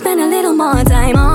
spend a little more time on